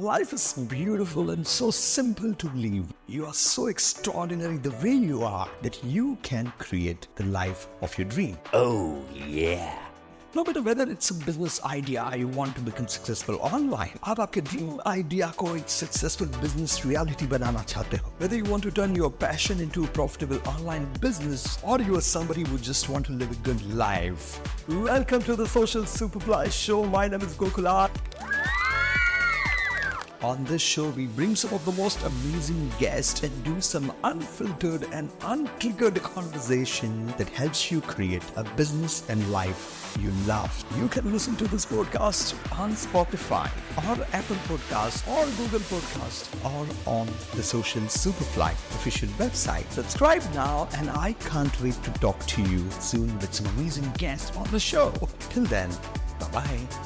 Life is beautiful and so simple to live. You are so extraordinary the way you are that you can create the life of your dream. Oh, yeah. No matter whether it's a business idea you want to become successful online, आप आपके dream idea को एक successful business reality बनाना चाहते हो whether you want to turn your passion into a profitable online business or you are somebody who just want to live a good life welcome to the social superfly show my name is gokula on this show, we bring some of the most amazing guests and do some unfiltered and untriggered conversation that helps you create a business and life you love. You can listen to this podcast on Spotify or Apple Podcast or Google Podcast or on the Social Superfly official website. Subscribe now, and I can't wait to talk to you soon with some amazing guests on the show. Till then, bye bye.